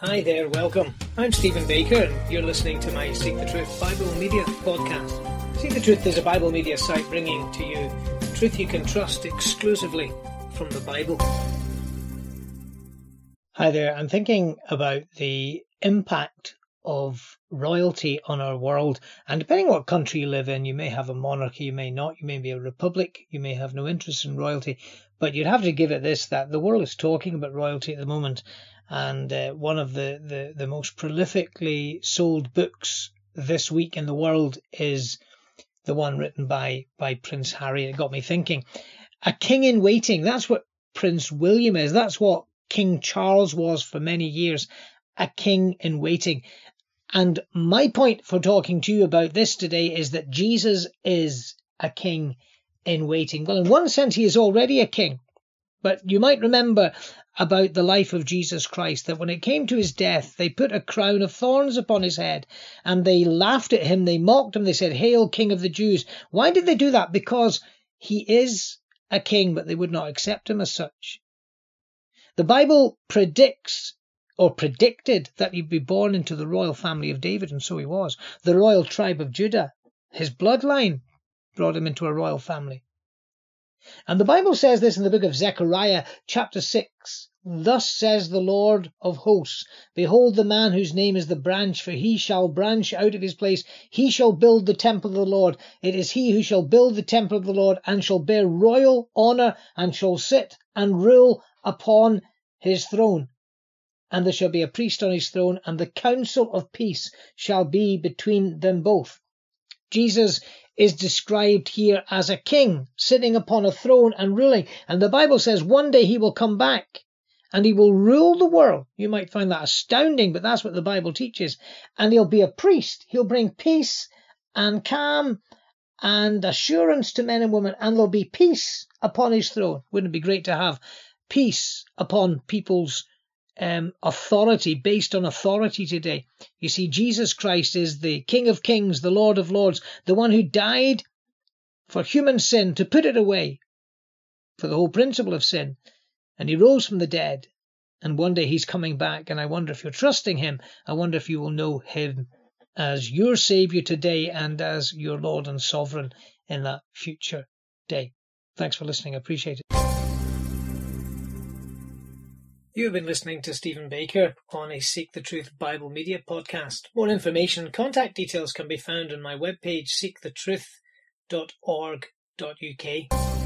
Hi there, welcome. I'm Stephen Baker, and you're listening to my Seek the Truth Bible Media podcast. Seek the Truth is a Bible media site bringing to you truth you can trust exclusively from the Bible. Hi there, I'm thinking about the impact of royalty on our world. And depending what country you live in, you may have a monarchy, you may not, you may be a republic, you may have no interest in royalty. But you'd have to give it this that the world is talking about royalty at the moment. And uh, one of the, the, the most prolifically sold books this week in the world is the one written by, by Prince Harry. It got me thinking. A king in waiting, that's what Prince William is. That's what King Charles was for many years. A king in waiting. And my point for talking to you about this today is that Jesus is a king in waiting. Well, in one sense, he is already a king. But you might remember about the life of Jesus Christ that when it came to his death, they put a crown of thorns upon his head and they laughed at him, they mocked him, they said, Hail, King of the Jews. Why did they do that? Because he is a king, but they would not accept him as such. The Bible predicts or predicted that he'd be born into the royal family of David, and so he was. The royal tribe of Judah, his bloodline brought him into a royal family. And the Bible says this in the book of Zechariah, chapter 6. Thus says the Lord of hosts Behold, the man whose name is the branch, for he shall branch out of his place. He shall build the temple of the Lord. It is he who shall build the temple of the Lord, and shall bear royal honour, and shall sit and rule upon his throne and there shall be a priest on his throne, and the counsel of peace shall be between them both. Jesus is described here as a king sitting upon a throne and ruling. And the Bible says one day he will come back and he will rule the world. You might find that astounding, but that's what the Bible teaches. And he'll be a priest. He'll bring peace and calm and assurance to men and women, and there'll be peace upon his throne. Wouldn't it be great to have peace upon people's um, authority, based on authority today. You see, Jesus Christ is the King of Kings, the Lord of Lords, the one who died for human sin to put it away, for the whole principle of sin. And he rose from the dead. And one day he's coming back. And I wonder if you're trusting him. I wonder if you will know him as your Savior today and as your Lord and Sovereign in that future day. Thanks for listening. I appreciate it. You have been listening to Stephen Baker on a Seek the Truth Bible Media podcast. More information and contact details can be found on my webpage seekthetruth.org.uk.